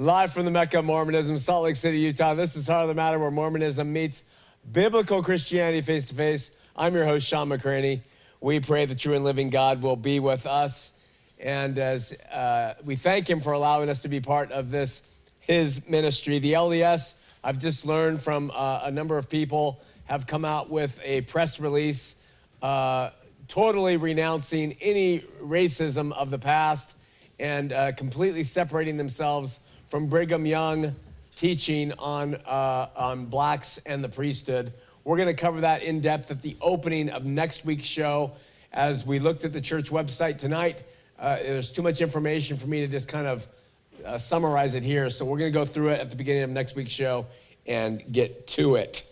live from the Mecca of Mormonism, Salt Lake City, Utah. This is Heart of the Matter, where Mormonism meets biblical Christianity face to face. I'm your host, Shawn McCraney. We pray the true and living God will be with us. And as uh, we thank Him for allowing us to be part of this, His ministry. The LDS, I've just learned from uh, a number of people, have come out with a press release uh, totally renouncing any racism of the past and uh, completely separating themselves from Brigham Young teaching on, uh, on blacks and the priesthood. We're going to cover that in depth at the opening of next week's show. As we looked at the church website tonight, uh, there's too much information for me to just kind of uh, summarize it here. So we're going to go through it at the beginning of next week's show and get to it.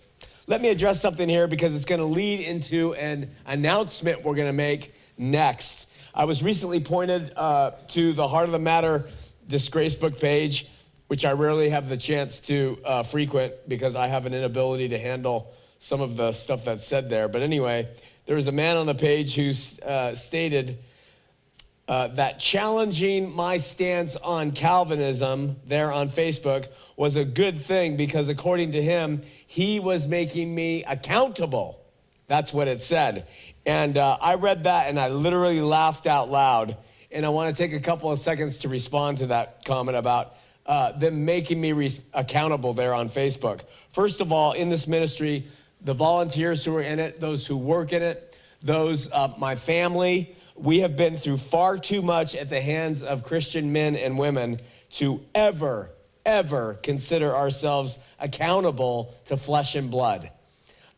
Let me address something here because it's going to lead into an announcement we're going to make next. I was recently pointed uh, to the Heart of the Matter disgrace book page, which I rarely have the chance to uh, frequent because I have an inability to handle some of the stuff that's said there. But anyway, there was a man on the page who uh, stated uh, that challenging my stance on Calvinism there on Facebook was a good thing because, according to him, he was making me accountable. That's what it said. And uh, I read that and I literally laughed out loud and I want to take a couple of seconds to respond to that comment about uh, them making me re- accountable there on Facebook. First of all, in this ministry, the volunteers who are in it, those who work in it, those, uh, my family, we have been through far too much at the hands of Christian men and women to ever, ever consider ourselves accountable to flesh and blood.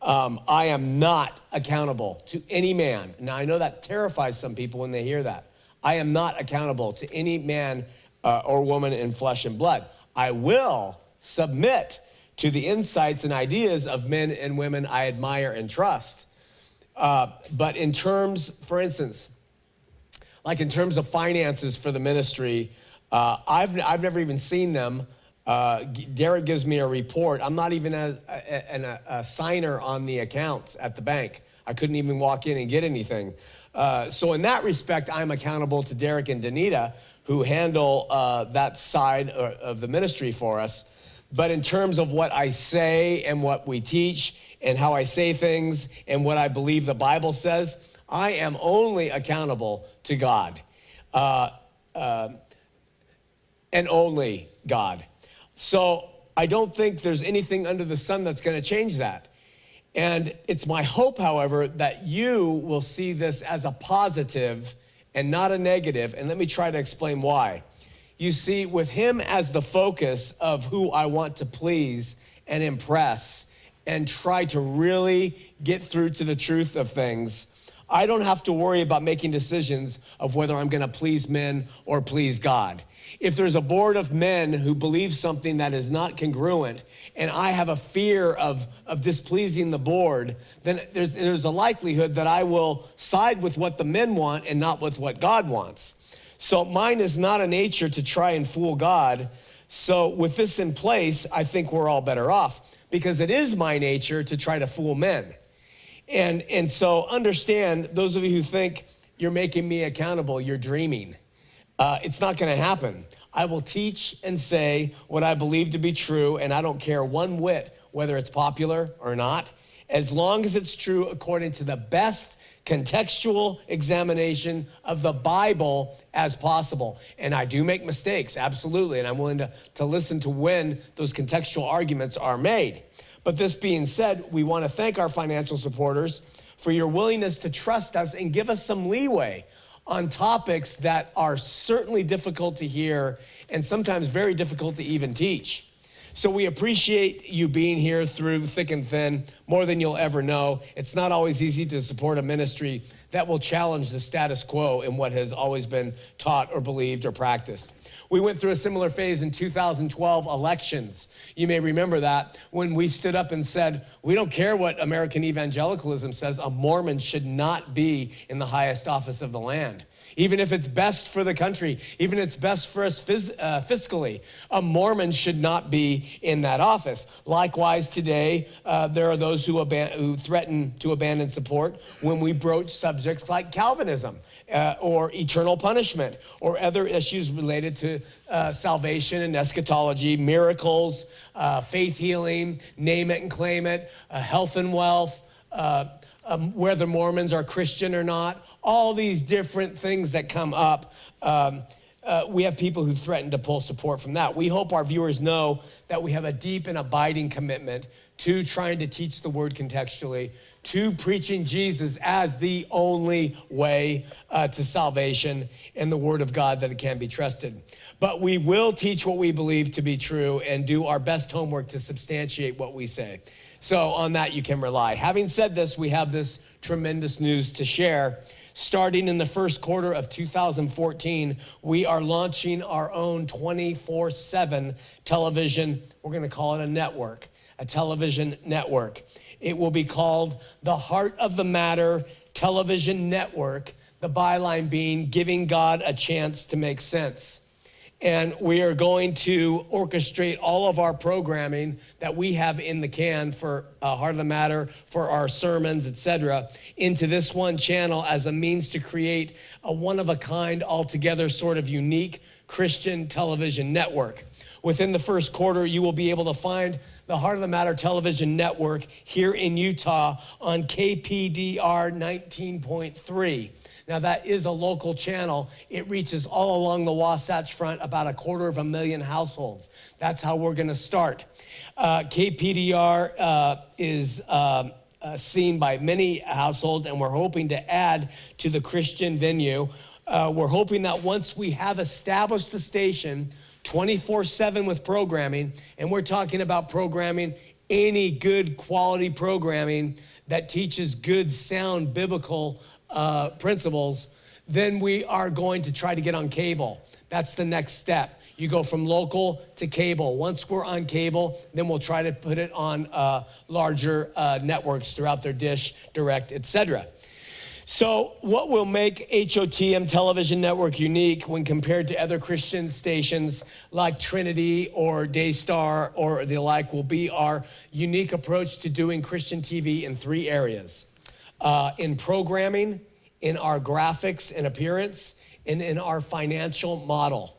Um, I am not accountable to any man. Now, I know that terrifies some people when they hear that. I am not accountable to any man uh, or woman in flesh and blood. I will submit to the insights and ideas of men and women I admire and trust. Uh, but in terms, for instance, like in terms of finances for the ministry, uh, I've, I've never even seen them. Uh, Derek gives me a report. I'm not even a, a, a, a signer on the accounts at the bank. I couldn't even walk in and get anything. Uh, so, in that respect, I'm accountable to Derek and Danita, who handle uh, that side of the ministry for us. But in terms of what I say and what we teach and how I say things and what I believe the Bible says, I am only accountable to God uh, uh, and only God. So I don't think there's anything under the sun that's going to change that. And it's my hope, however, that you will see this as a positive and not a negative. And let me try to explain why. You see, with him as the focus of who I want to please and impress and try to really get through to the truth of things, I don't have to worry about making decisions of whether I'm going to please men or please God if there's a board of men who believe something that is not congruent and I have a fear of, of displeasing the board, then there's, there's a likelihood that I will side with what the men want and not with what God wants. So mine is not a nature to try and fool God. So with this in place, I think we're all better off because it is my nature to try to fool men. And, and so understand, those of you who think you're making me accountable, you're dreaming. Uh, it's not going to happen. I will teach and say what I believe to be true, and I don't care one whit whether it's popular or not, as long as it's true according to the best contextual examination of the Bible as possible. And I do make mistakes, absolutely, and I'm willing to, to listen to when those contextual arguments are made. But this being said, we want to thank our financial supporters for your willingness to trust us and give us some leeway on topics that are certainly difficult to hear and sometimes very difficult to even teach. So we appreciate you being here through thick and thin, more than you'll ever know. It's not always easy to support a ministry that will challenge the status quo in what has always been taught or believed or practiced. We went through a similar phase in 2012 elections. You may remember that when we stood up and said, We don't care what American evangelicalism says, a Mormon should not be in the highest office of the land even if it's best for the country, even if it's best for us phys- uh, fiscally. A Mormon should not be in that office. Likewise, today, uh, there are those who, aban- who threaten to abandon support when we broach subjects subjects like Calvinism uh, or eternal punishment or other issues related to uh, salvation and eschatology, miracles, uh, faith healing, name it and claim it, uh, health and wealth, uh, um, whether Mormons are Christian or not, all these different things that come up. Um, uh, we have people who threaten to pull support from that. We hope our viewers know that we have a deep and abiding commitment to trying to teach the word contextually, to preaching Jesus as the only way uh, to salvation and the word of God that it can be trusted. But we will teach what we believe to be true and do our best homework to substantiate what we say. So, on that, you can rely. Having said this, we have this tremendous news to share. Starting in the first quarter of 2014, we are launching our own 24 7 television. We're going to call it a network, a television network. It will be called the Heart of the Matter Television Network, the byline being giving God a chance to make sense. And we are going to orchestrate all of our programming that we have in the can for uh, heart of the matter for our sermons etc into this one channel as a means to create a one of a kind altogether sort of unique christian television network. Within the first quarter you will be able to find the Heart of the Matter television network here in Utah on KPDR 19.3. Now, that is a local channel. It reaches all along the Wasatch Front, about a quarter of a million households. That's how we're going to start. Uh, KPDR uh, is uh, uh, seen by many households, and we're hoping to add to the Christian venue. Uh, we're hoping that once we have established the station 24 7 with programming, and we're talking about programming, any good quality programming that teaches good, sound biblical uh, principles, then we are going to try to get on cable. That's the next step. You go from local to cable. Once we're on cable, then we'll try to put it on uh, larger uh, networks throughout their dish, direct, etc. So, what will make HOTM Television Network unique when compared to other Christian stations like Trinity or Daystar or the like will be our unique approach to doing Christian TV in three areas uh, in programming, in our graphics and appearance, and in our financial model.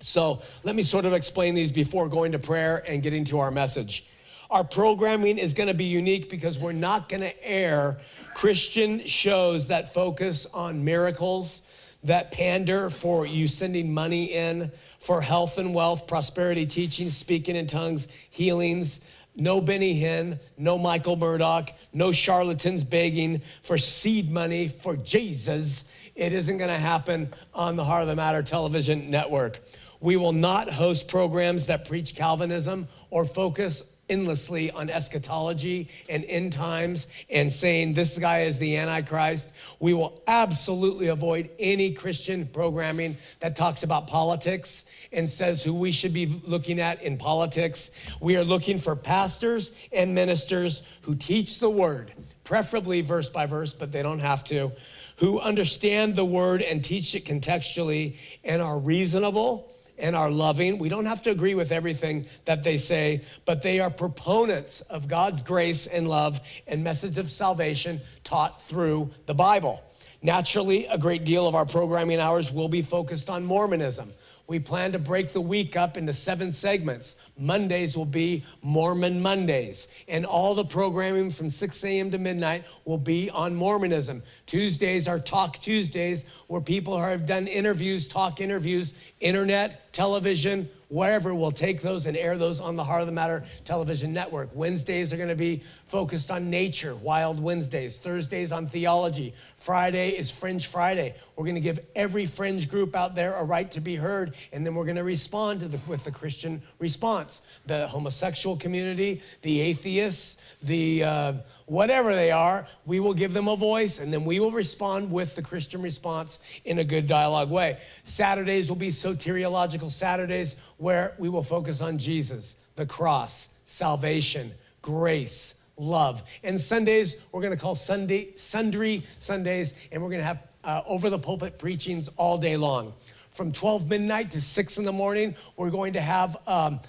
So let me sort of explain these before going to prayer and getting to our message. Our programming is going to be unique because we're not going to air Christian shows that focus on miracles, that pander for you sending money in, for health and wealth, prosperity teaching, speaking in tongues, healings, no Benny Hinn, no Michael Murdock, no charlatans begging for seed money for Jesus. It isn't going to happen on the Heart of the Matter television network. We will not host programs that preach Calvinism or focus endlessly on eschatology and end times and saying this guy is the Antichrist. We will absolutely avoid any Christian programming that talks about politics and says who we should be looking at in politics. We are looking for pastors and ministers who teach the word, preferably verse by verse, but they don't have to, who understand the word and teach it contextually and are reasonable and are loving. We don't have to agree with everything that they say, but they are proponents of God's grace and love and message of salvation taught through the Bible. Naturally, a great deal of our programming hours will be focused on Mormonism. We plan to break the week up into seven segments. Mondays will be Mormon Mondays, and all the programming from 6 a.m. to midnight will be on Mormonism. Tuesdays are Talk Tuesdays, where people have done interviews, talk interviews, internet, television, wherever, we'll take those and air those on the Heart of the Matter television network. Wednesdays are going to be focused on nature, Wild Wednesdays. Thursdays on theology. Friday is Fringe Friday. We're going to give every fringe group out there a right to be heard, and then we're going to respond to the, with the Christian response. The homosexual community, the atheists, the uh, whatever they are, we will give them a voice and then we will respond with the Christian response in a good dialogue way. Saturdays will be soteriological Saturdays where we will focus on Jesus, the cross, salvation, grace, love. And Sundays, we're going to call Sunday sundry Sundays and we're going to have uh, over the pulpit preachings all day long. From 12 midnight to 6 in the morning, we're going to have um,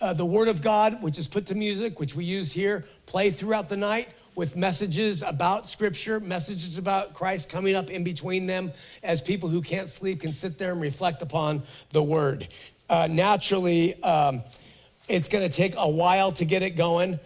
uh, the Word of God, which is put to music, which we use here, play throughout the night. With messages about Scripture, messages about Christ coming up in between them as people who can't sleep can sit there and reflect upon the Word. Uh, naturally, um, it's going to take a while to get it going.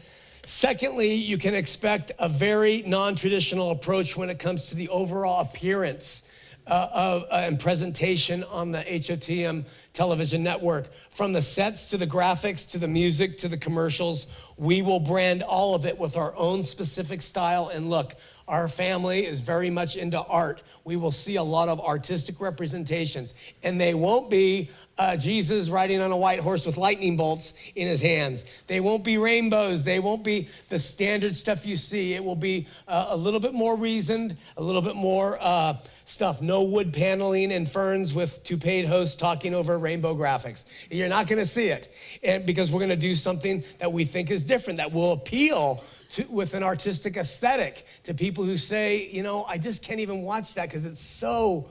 Secondly, you can expect a very non traditional approach when it comes to the overall appearance uh, of, uh, and presentation on the HOTM television network. From the sets to the graphics to the music to the commercials, we will brand all of it with our own specific style and look. Our family is very much into art. We will see a lot of artistic representations, and they won't be uh, Jesus riding on a white horse with lightning bolts in his hands. They won't be rainbows. They won't be the standard stuff you see. It will be uh, a little bit more reasoned, a little bit more uh, stuff. No wood paneling and ferns with two paid hosts talking over rainbow graphics. You're not going to see it, and because we're going to do something that we think is different that will appeal to, with an artistic aesthetic to people who say, you know, I just can't even watch that because it's so,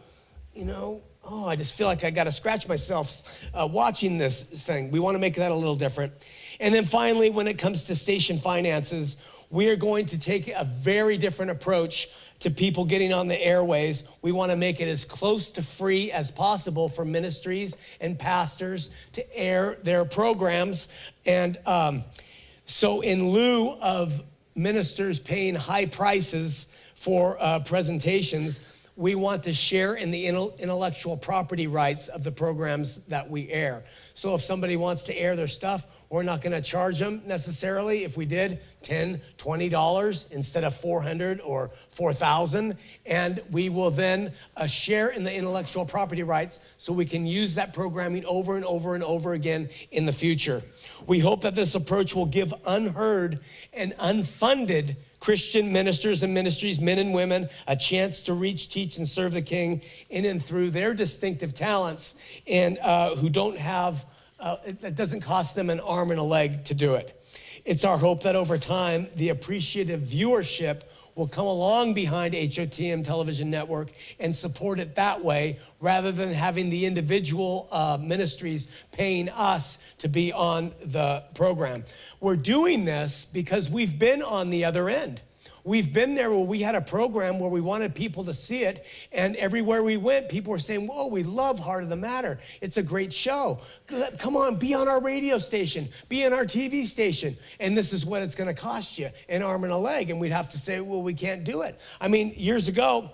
you know, oh, I just feel like I got to scratch myself uh, watching this thing. We want to make that a little different. And then finally, when it comes to station finances, we are going to take a very different approach to people getting on the airways. We want to make it as close to free as possible for ministries and pastors to air their programs. And um, so, in lieu of ministers paying high prices for uh, presentations, we want to share in the intellectual property rights of the programs that we air. So if somebody wants to air their stuff, we're not going to charge them necessarily. If we did, 10, 20 dollars instead of 400 or 4,000, and we will then uh, share in the intellectual property rights so we can use that programming over and over and over again in the future. We hope that this approach will give unheard and unfunded Christian ministers and ministries, men and women, a chance to reach, teach, and serve the King in and through their distinctive talents, and uh, who don't have, uh, it, doesn't cost them an arm and a leg to do it. It's our hope that over time, the appreciative viewership will come along behind HOTM Television Network and support it that way rather than having the individual uh, ministries paying us to be on the program. We're doing this because we've been on the other end. We've been there where we had a program where we wanted people to see it, and everywhere we went, people were saying, Whoa, we love Heart of the Matter. It's a great show. Come on, be on our radio station, be on our TV station. And this is what it's going to cost you an arm and a leg. And we'd have to say, Well, we can't do it. I mean, years ago,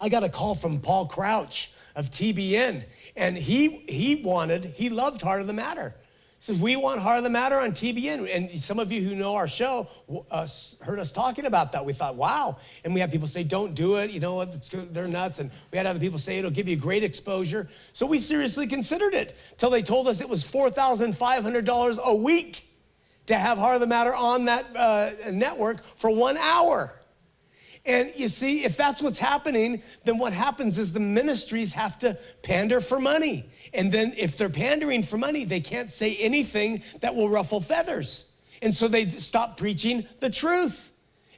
I got a call from Paul Crouch of TBN, and he, he wanted, he loved Heart of the Matter says, We want Heart of the Matter on TBN. And some of you who know our show uh, heard us talking about that. We thought, wow. And we had people say, Don't do it. You know? They're nuts. And we had other people say, It'll give you great exposure. So we seriously considered it till they told us it was $4,500 a week to have Heart of the Matter on that uh, network for one hour. And you see, if that's what's happening, then what happens is the ministries have to pander for money. And then if they're pandering for money, they can't say anything that will ruffle feathers. And so they stop preaching the truth.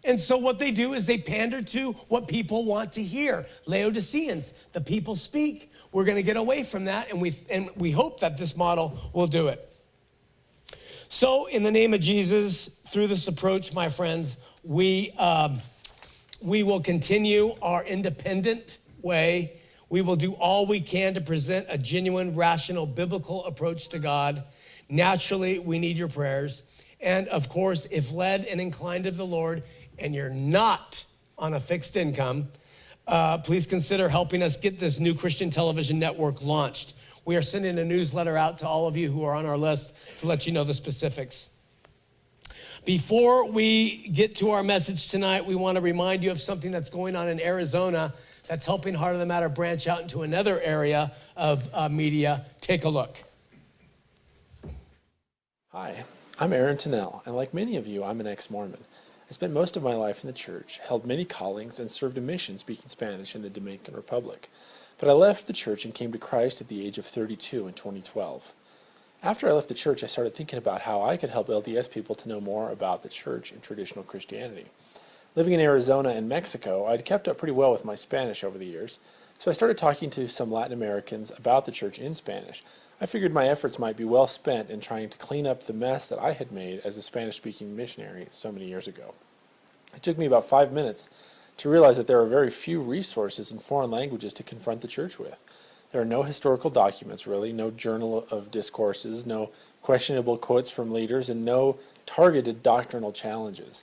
And so what they do is they pander to what people want to hear. Laodiceans, the people speak. We're going to get away from that, and we and we hope that this model will do it. So, in the name of Jesus, through this approach, my friends, we um, we will continue our independent way we will do all we can to present a genuine, rational, biblical approach to God. Naturally, we need your prayers. And of course, if led and inclined of the Lord, and you're not on a fixed income, uh, please consider helping us get this new Christian television network launched. We are sending a newsletter out to all of you who are on our list to let you know the specifics. Before we get to our message tonight, we want to remind you of something that's going on in Arizona that's helping Heart of the Matter branch out into another area of uh, media. Take a look. Hi, I'm Aaron Tennell, and like many of you, I'm an ex Mormon. I spent most of my life in the church, held many callings, and served a mission speaking Spanish in the Dominican Republic. But I left the church and came to Christ at the age of 32 in 2012. After I left the church, I started thinking about how I could help LDS people to know more about the church and traditional Christianity. Living in Arizona and Mexico, I'd kept up pretty well with my Spanish over the years, so I started talking to some Latin Americans about the church in Spanish. I figured my efforts might be well spent in trying to clean up the mess that I had made as a Spanish speaking missionary so many years ago. It took me about five minutes to realize that there are very few resources in foreign languages to confront the church with. There are no historical documents, really, no journal of discourses, no questionable quotes from leaders, and no targeted doctrinal challenges.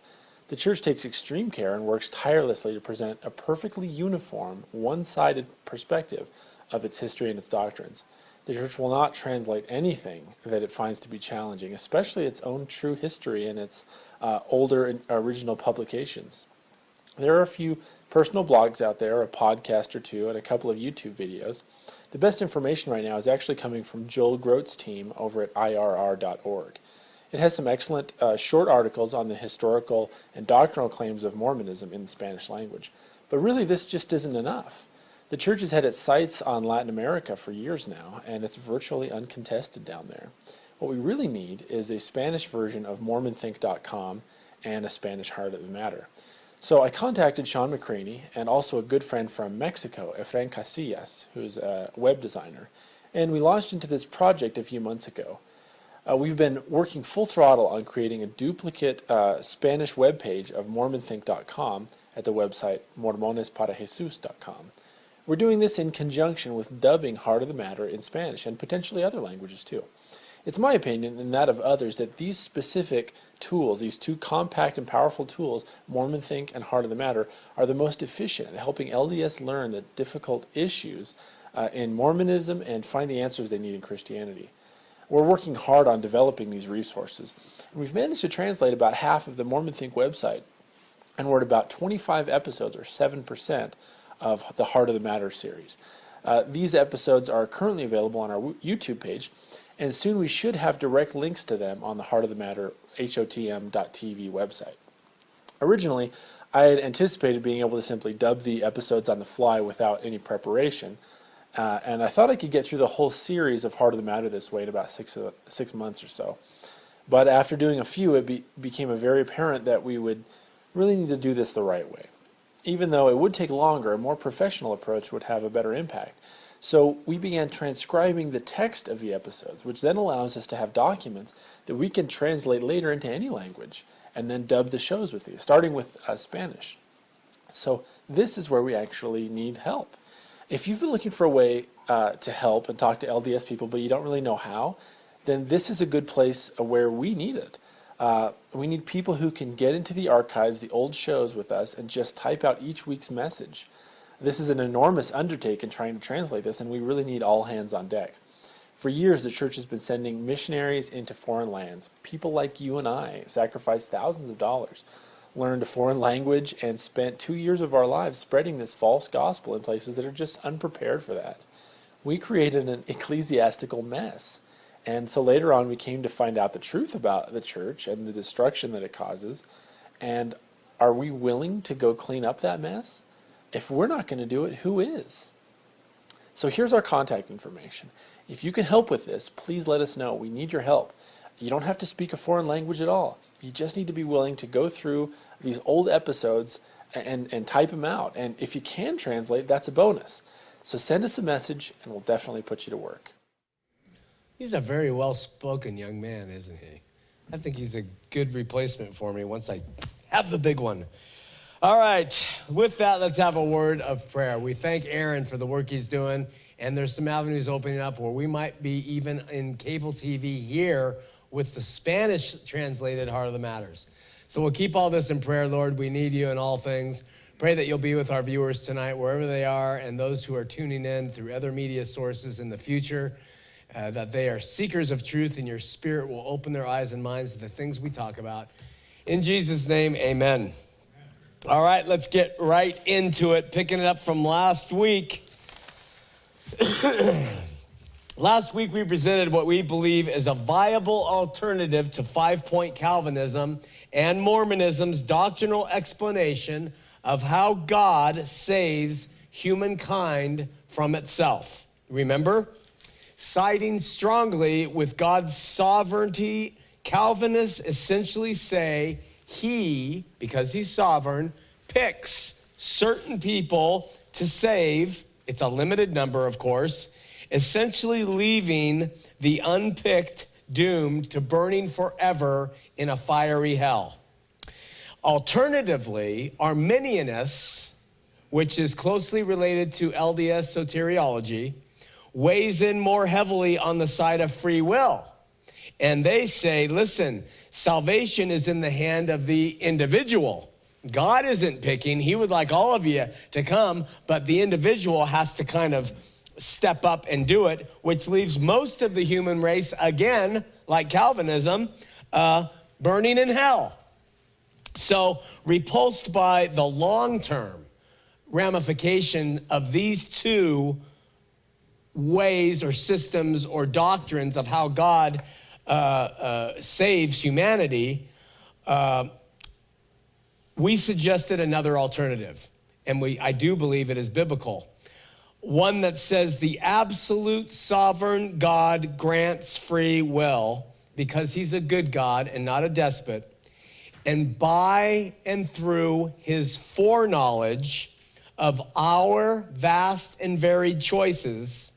The church takes extreme care and works tirelessly to present a perfectly uniform, one sided perspective of its history and its doctrines. The church will not translate anything that it finds to be challenging, especially its own true history and its uh, older original publications. There are a few personal blogs out there, a podcast or two, and a couple of YouTube videos. The best information right now is actually coming from Joel Groat's team over at IRR.org. It has some excellent uh, short articles on the historical and doctrinal claims of Mormonism in the Spanish language. But really, this just isn't enough. The church has had its sights on Latin America for years now, and it's virtually uncontested down there. What we really need is a Spanish version of MormonThink.com and a Spanish Heart of the Matter. So I contacted Shawn McCraney and also a good friend from Mexico, Efrain Casillas, who's a web designer, and we launched into this project a few months ago. Uh, we've been working full throttle on creating a duplicate uh, Spanish web page of MormonThink.com at the website MormonesParaJesus.com. We're doing this in conjunction with dubbing Heart of the Matter in Spanish and potentially other languages too. It's my opinion and that of others that these specific tools, these two compact and powerful tools, Mormon Think and Heart of the Matter, are the most efficient at helping LDS learn the difficult issues uh, in Mormonism and find the answers they need in Christianity. We're working hard on developing these resources. And We've managed to translate about half of the Mormon Think website, and we're at about 25 episodes, or 7%, of the Heart of the Matter series. Uh, these episodes are currently available on our YouTube page, and soon we should have direct links to them on the Heart of the Matter HOTM.tv website. Originally, I had anticipated being able to simply dub the episodes on the fly without any preparation, uh, and I thought I could get through the whole series of Heart of the Matter this way in about six, uh, six months or so. But after doing a few, it be, became very apparent that we would really need to do this the right way. Even though it would take longer, a more professional approach would have a better impact. So we began transcribing the text of the episodes, which then allows us to have documents that we can translate later into any language and then dub the shows with these, starting with uh, Spanish. So this is where we actually need help. If you've been looking for a way uh, to help and talk to LDS people, but you don't really know how, then this is a good place where we need it. Uh, we need people who can get into the archives, the old shows with us, and just type out each week's message. This is an enormous undertaking trying to translate this, and we really need all hands on deck. For years, the church has been sending missionaries into foreign lands. People like you and I sacrificed thousands of dollars, learned a foreign language, and spent two years of our lives spreading this false gospel in places that are just unprepared for that. We created an ecclesiastical mess. And so later on, we came to find out the truth about the church and the destruction that it causes. And are we willing to go clean up that mess? If we're not going to do it, who is? So here's our contact information. If you can help with this, please let us know. We need your help. You don't have to speak a foreign language at all. You just need to be willing to go through these old episodes and, and type them out. And if you can translate, that's a bonus. So send us a message and we'll definitely put you to work. He's a very well spoken young man, isn't he? I think he's a good replacement for me once I have the big one. All right, with that, let's have a word of prayer. We thank Aaron for the work he's doing, and there's some avenues opening up where we might be even in cable TV here with the Spanish translated Heart of the Matters. So we'll keep all this in prayer, Lord. We need you in all things. Pray that you'll be with our viewers tonight, wherever they are, and those who are tuning in through other media sources in the future. Uh, that they are seekers of truth, and your spirit will open their eyes and minds to the things we talk about. In Jesus' name, amen. All right, let's get right into it, picking it up from last week. last week, we presented what we believe is a viable alternative to five point Calvinism and Mormonism's doctrinal explanation of how God saves humankind from itself. Remember? Siding strongly with God's sovereignty, Calvinists essentially say he, because he's sovereign, picks certain people to save. It's a limited number, of course, essentially leaving the unpicked doomed to burning forever in a fiery hell. Alternatively, Arminianists, which is closely related to LDS soteriology, weighs in more heavily on the side of free will. And they say, listen, salvation is in the hand of the individual. God isn't picking. He would like all of you to come, but the individual has to kind of step up and do it, which leaves most of the human race, again, like Calvinism, uh, burning in hell. So, repulsed by the long term ramification of these two ways or systems or doctrines of how God uh, uh, saves humanity, uh, we suggested another alternative. And we, I do believe it is biblical. One that says the absolute sovereign God grants free will because he's a good God and not a despot. And by and through his foreknowledge of our vast and varied choices,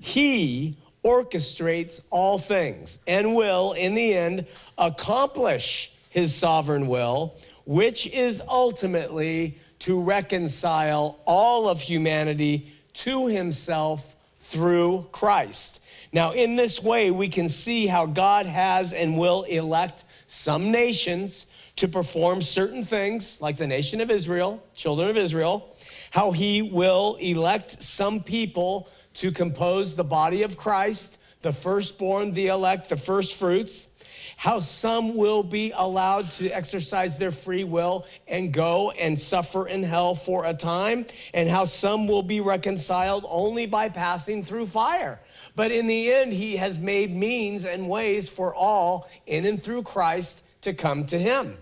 he orchestrates all things and will, in the end, accomplish his sovereign will, which is ultimately to reconcile all of humanity to himself through Christ. Now, in this way, we can see how God has and will elect some nations to perform certain things, like the nation of Israel, children of Israel, how he will elect some people to compose the body of Christ, the firstborn, the elect, the firstfruits, how some will be allowed to exercise their free will and go and suffer in hell for a time, and how some will be reconciled only by passing through fire. But in the end, he has made means and ways for all in and through Christ to come to him.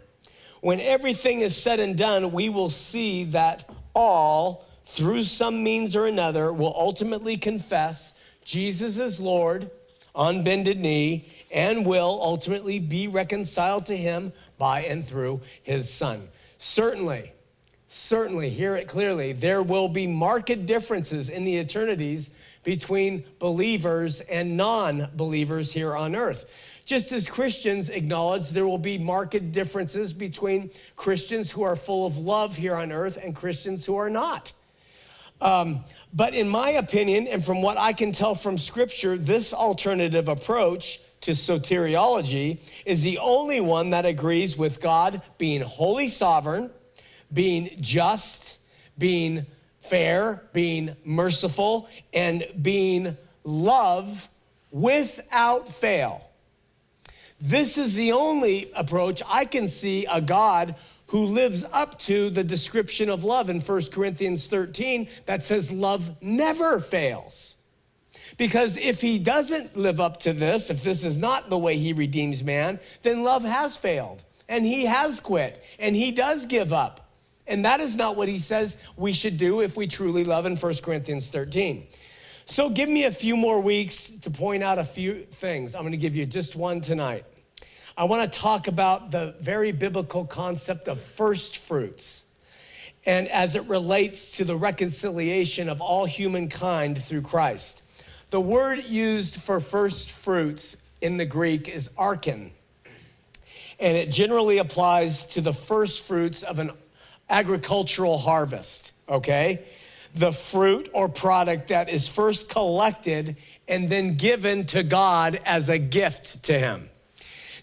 When everything is said and done, we will see that all through some means or another, will ultimately confess Jesus is Lord on bended knee and will ultimately be reconciled to him by and through his son. Certainly, certainly, hear it clearly, there will be marked differences in the eternities between believers and non believers here on earth. Just as Christians acknowledge there will be marked differences between Christians who are full of love here on earth and Christians who are not. Um, but in my opinion, and from what I can tell from scripture, this alternative approach to soteriology is the only one that agrees with God being wholly sovereign, being just, being fair, being merciful, and being love without fail. This is the only approach I can see a God who lives up to the description of love in 1 Corinthians 13 that says love never fails. Because if he doesn't live up to this, if this is not the way he redeems man, then love has failed and he has quit and he does give up. And that is not what he says we should do if we truly love in 1 Corinthians 13. So give me a few more weeks to point out a few things. I'm going to give you just one tonight. I want to talk about the very biblical concept of first fruits and as it relates to the reconciliation of all humankind through Christ. The word used for first fruits in the Greek is archen, and it generally applies to the first fruits of an agricultural harvest, okay? The fruit or product that is first collected and then given to God as a gift to Him.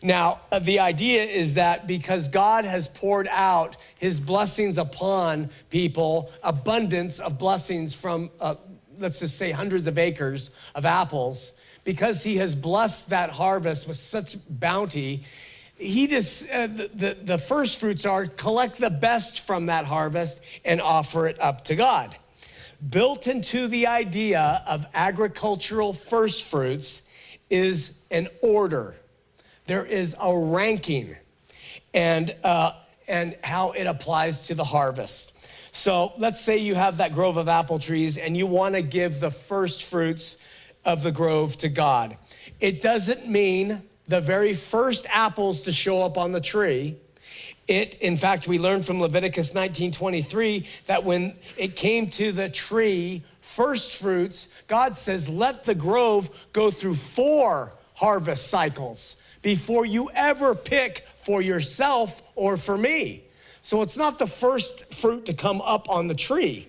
Now, uh, the idea is that because God has poured out his blessings upon people, abundance of blessings from, uh, let's just say, hundreds of acres of apples, because he has blessed that harvest with such bounty, he just, uh, the, the, the first fruits are collect the best from that harvest and offer it up to God. Built into the idea of agricultural first fruits is an order there is a ranking and, uh, and how it applies to the harvest. So let's say you have that grove of apple trees and you want to give the first fruits of the grove to God. It doesn't mean the very first apples to show up on the tree. It, in fact, we learned from Leviticus 19:23 that when it came to the tree first fruits, God says, "Let the grove go through four harvest cycles before you ever pick for yourself or for me. So it's not the first fruit to come up on the tree,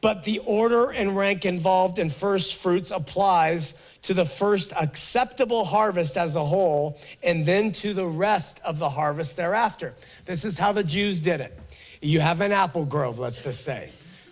but the order and rank involved in first fruits applies to the first acceptable harvest as a whole, and then to the rest of the harvest thereafter. This is how the Jews did it. You have an apple grove, let's just say.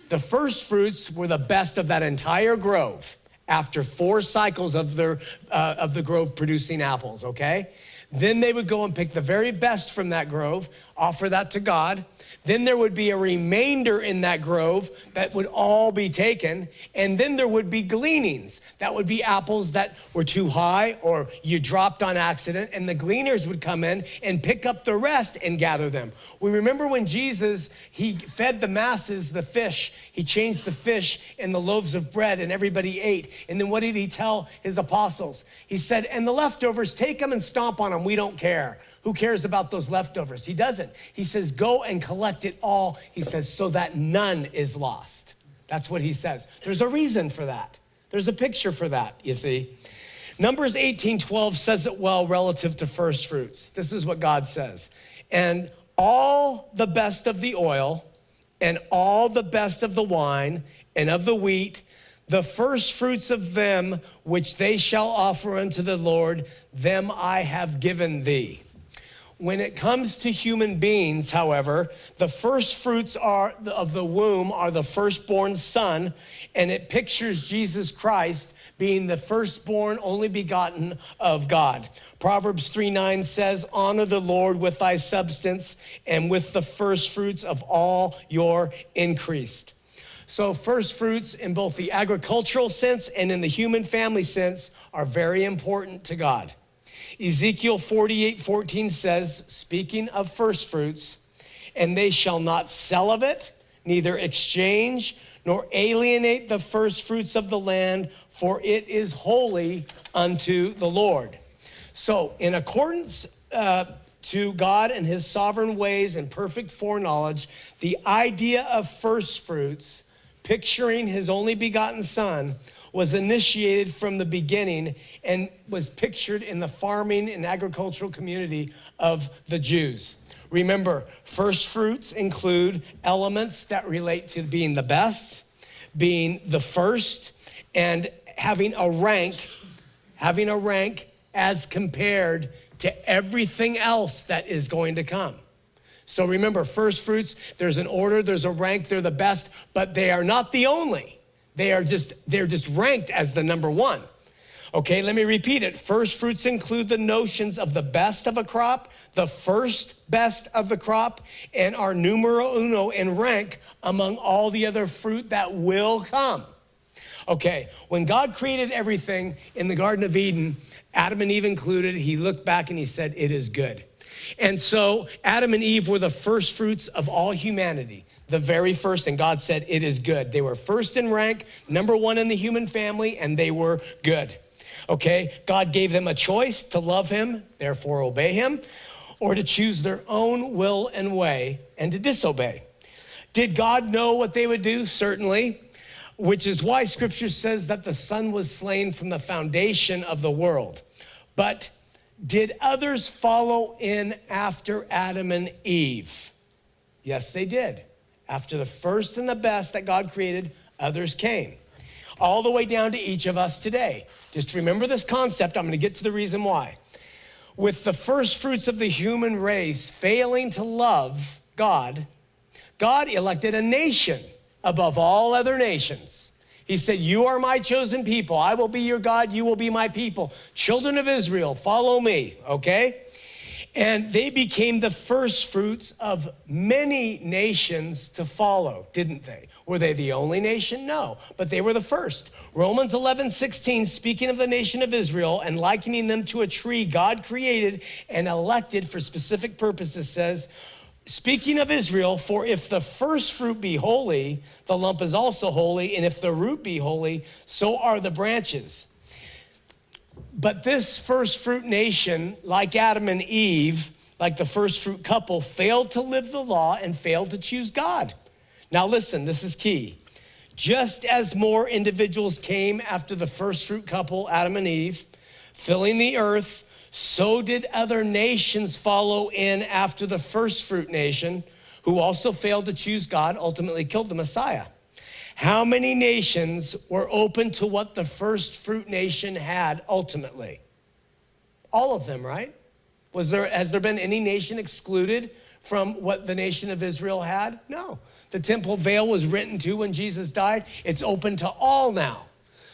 The first fruits were the best of that entire grove after four cycles of, their, uh, of the grove producing apples, okay? Then they would go and pick the very best from that grove, offer that to God. Then there would be a remainder in that grove that would all be taken. And then there would be gleanings. That would be apples that were too high or you dropped on accident. And the gleaners would come in and pick up the rest and gather them. We remember when Jesus, he fed the masses the fish. He changed the fish and the loaves of bread and everybody ate. And then what did he tell his apostles? He said, and the leftovers, take them and stomp on them. We don't care. Who cares about those leftovers? He doesn't. He says, Go and collect it all. He says, so that none is lost. That's what he says. There's a reason for that. There's a picture for that, you see. Numbers 18 12 says it well relative to first fruits. This is what God says. And all the best of the oil, and all the best of the wine, and of the wheat, the first fruits of them which they shall offer unto the Lord, them I have given thee. When it comes to human beings, however, the first fruits are of the womb are the firstborn son, and it pictures Jesus Christ being the firstborn, only begotten of God. Proverbs 3 9 says, Honor the Lord with thy substance and with the first fruits of all your increase. So, first fruits in both the agricultural sense and in the human family sense are very important to God. Ezekiel 48 14 says, speaking of first fruits, and they shall not sell of it, neither exchange nor alienate the first fruits of the land, for it is holy unto the Lord. So, in accordance uh, to God and his sovereign ways and perfect foreknowledge, the idea of first fruits, picturing his only begotten Son, was initiated from the beginning and was pictured in the farming and agricultural community of the Jews. Remember, first fruits include elements that relate to being the best, being the first, and having a rank, having a rank as compared to everything else that is going to come. So remember, first fruits, there's an order, there's a rank, they're the best, but they are not the only. They are just, they're just ranked as the number one. Okay, let me repeat it. First fruits include the notions of the best of a crop, the first best of the crop, and are numero uno in rank among all the other fruit that will come. Okay, when God created everything in the Garden of Eden, Adam and Eve included, he looked back and he said, It is good. And so Adam and Eve were the first fruits of all humanity the very first, and God said, It is good. They were first in rank, number one in the human family, and they were good. Okay? God gave them a choice to love Him, therefore obey Him, or to choose their own will and way and to disobey. Did God know what they would do? Certainly, which is why scripture says that the Son was slain from the foundation of the world. But did others follow in after Adam and Eve? Yes, they did. After the first and the best that God created, others came. All the way down to each of us today. Just remember this concept. I'm going to get to the reason why. With the first fruits of the human race failing to love God, God elected a nation above all other nations. He said, You are my chosen people. I will be your God. You will be my people. Children of Israel, follow me, okay? And they became the first fruits of many nations to follow, didn't they? Were they the only nation? No, but they were the first. Romans 11, 16, speaking of the nation of Israel and likening them to a tree God created and elected for specific purposes, says, Speaking of Israel, for if the first fruit be holy, the lump is also holy, and if the root be holy, so are the branches. But this first fruit nation, like Adam and Eve, like the first fruit couple, failed to live the law and failed to choose God. Now, listen, this is key. Just as more individuals came after the first fruit couple, Adam and Eve, filling the earth, so did other nations follow in after the first fruit nation who also failed to choose God, ultimately killed the Messiah. How many nations were open to what the first fruit nation had ultimately? All of them, right? Was there, has there been any nation excluded from what the nation of Israel had? No. The temple veil was written to when Jesus died. It's open to all now.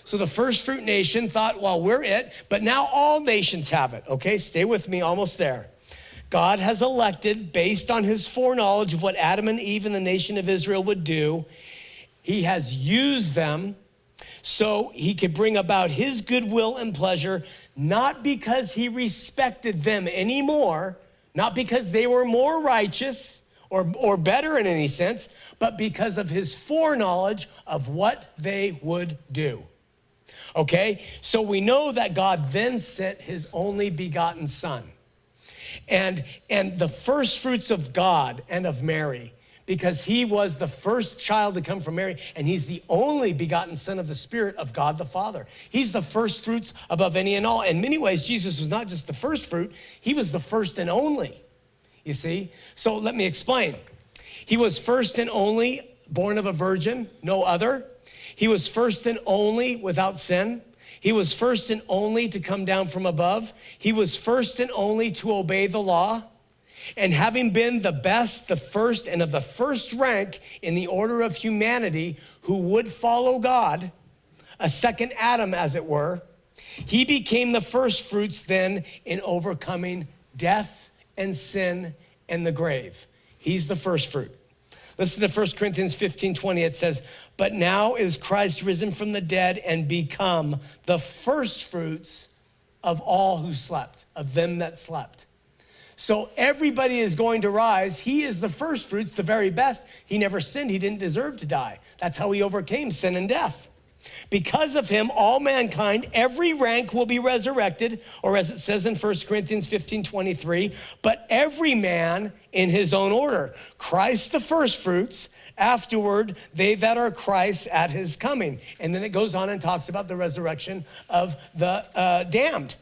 So the first fruit nation thought, well, we're it, but now all nations have it. Okay, stay with me, almost there. God has elected, based on his foreknowledge of what Adam and Eve and the nation of Israel would do, he has used them so he could bring about his goodwill and pleasure, not because he respected them anymore, not because they were more righteous or, or better in any sense, but because of his foreknowledge of what they would do. Okay? So we know that God then sent his only begotten son. And, and the first fruits of God and of Mary because he was the first child to come from Mary, and he's the only begotten Son of the Spirit of God the Father. He's the first fruits above any and all. In many ways, Jesus was not just the first fruit, he was the first and only. You see? So let me explain. He was first and only, born of a virgin, no other. He was first and only without sin. He was first and only to come down from above. He was first and only to obey the law. And having been the best, the first, and of the first rank in the order of humanity who would follow God, a second Adam, as it were, he became the first fruits then in overcoming death and sin and the grave. He's the first fruit. Listen to 1 Corinthians 15 20. It says, But now is Christ risen from the dead and become the first fruits of all who slept, of them that slept. So everybody is going to rise. He is the first fruits, the very best. He never sinned. He didn't deserve to die. That's how he overcame sin and death. Because of him, all mankind, every rank will be resurrected, or as it says in 1 Corinthians 15 23, but every man in his own order. Christ the first fruits, afterward, they that are Christ at his coming. And then it goes on and talks about the resurrection of the uh, damned.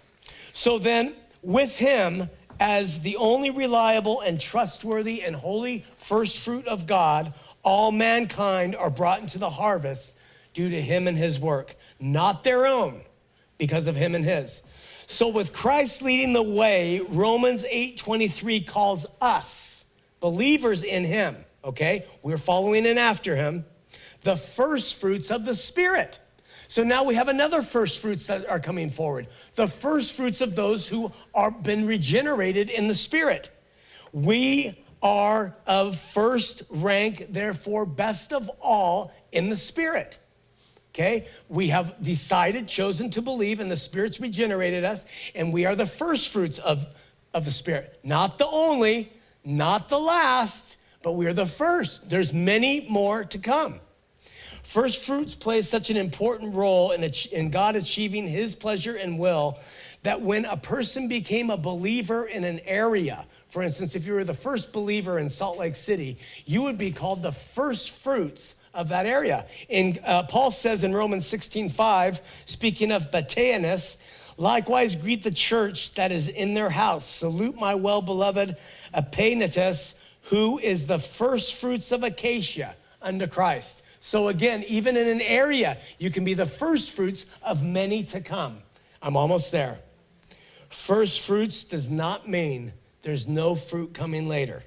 So then, with him, as the only reliable and trustworthy and holy first fruit of God, all mankind are brought into the harvest due to him and his work, not their own, because of him and his. So with Christ leading the way, Romans 8:23 calls us, believers in him, okay? We're following in after him, the first fruits of the spirit. So now we have another first fruits that are coming forward. The first fruits of those who are been regenerated in the spirit. We are of first rank, therefore best of all in the spirit. Okay? We have decided, chosen to believe, and the Spirit's regenerated us, and we are the first fruits of, of the Spirit. Not the only, not the last, but we are the first. There's many more to come. First fruits play such an important role in, in God achieving his pleasure and will that when a person became a believer in an area, for instance, if you were the first believer in Salt Lake City, you would be called the first fruits of that area. In uh, Paul says in Romans 16:5, speaking of Bataeanus, likewise greet the church that is in their house. Salute my well-beloved Epaenetus, who is the first fruits of Achaia unto Christ. So, again, even in an area, you can be the first fruits of many to come. I'm almost there. First fruits does not mean there's no fruit coming later,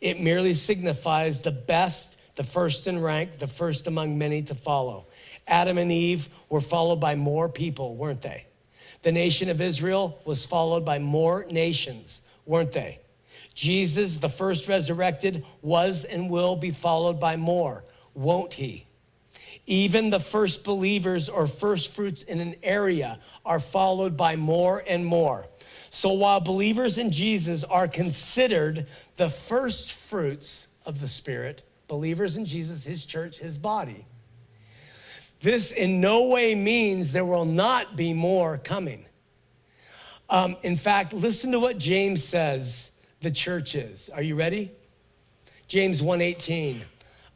it merely signifies the best, the first in rank, the first among many to follow. Adam and Eve were followed by more people, weren't they? The nation of Israel was followed by more nations, weren't they? Jesus, the first resurrected, was and will be followed by more won't he? Even the first believers or first fruits in an area are followed by more and more. So while believers in Jesus are considered the first fruits of the Spirit, believers in Jesus, his church, his body, this in no way means there will not be more coming. Um, in fact, listen to what James says the church is. Are you ready? James 1:18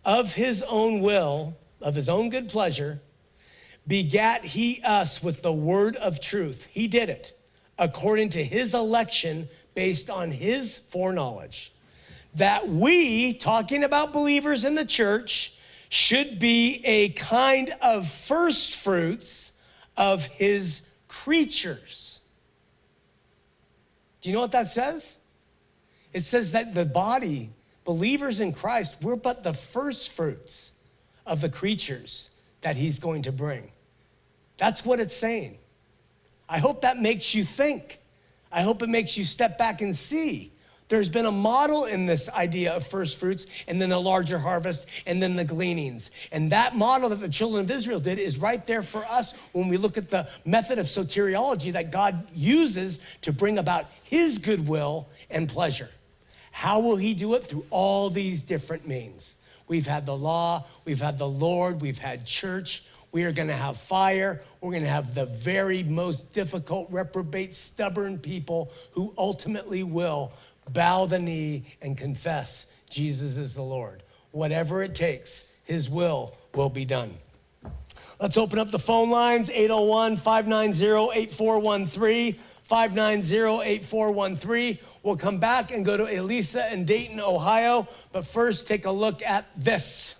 of his own will, of his own good pleasure, begat he us with the word of truth. He did it according to his election based on his foreknowledge. that we, talking about believers in the church, should be a kind of first fruits of his creatures. Do you know what that says? It says that the body, believers in Christ, we're but the first fruits of the creatures that he's going to bring. That's what it's saying. I hope that makes you think. I hope it makes you step back and see. There's been a model in this idea of first fruits and then the larger harvest and then the gleanings. And that model that the children of Israel did is right there for us when we look at the method of soteriology that God uses to bring about his goodwill and pleasure. How will he do it? Through all these different means. We've had the law, we've had the Lord, we've had church, we are going to have fire. We're going to have the very most difficult, reprobate, stubborn people who ultimately will bow the knee and confess Jesus is the Lord. Whatever it takes, his will will be done. Let's open up the phone lines 801 590 8413. 590 8413. We'll come back and go to Elisa in Dayton, Ohio. But first, take a look at this.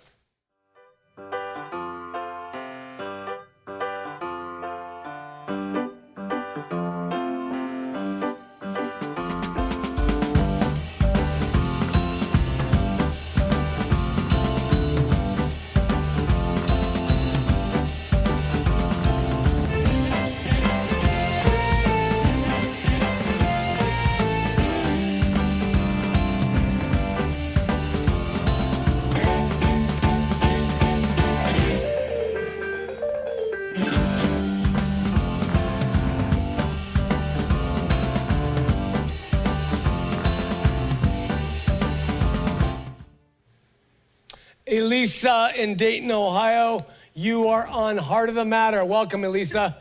Elisa in Dayton, Ohio. You are on Heart of the Matter. Welcome, Elisa.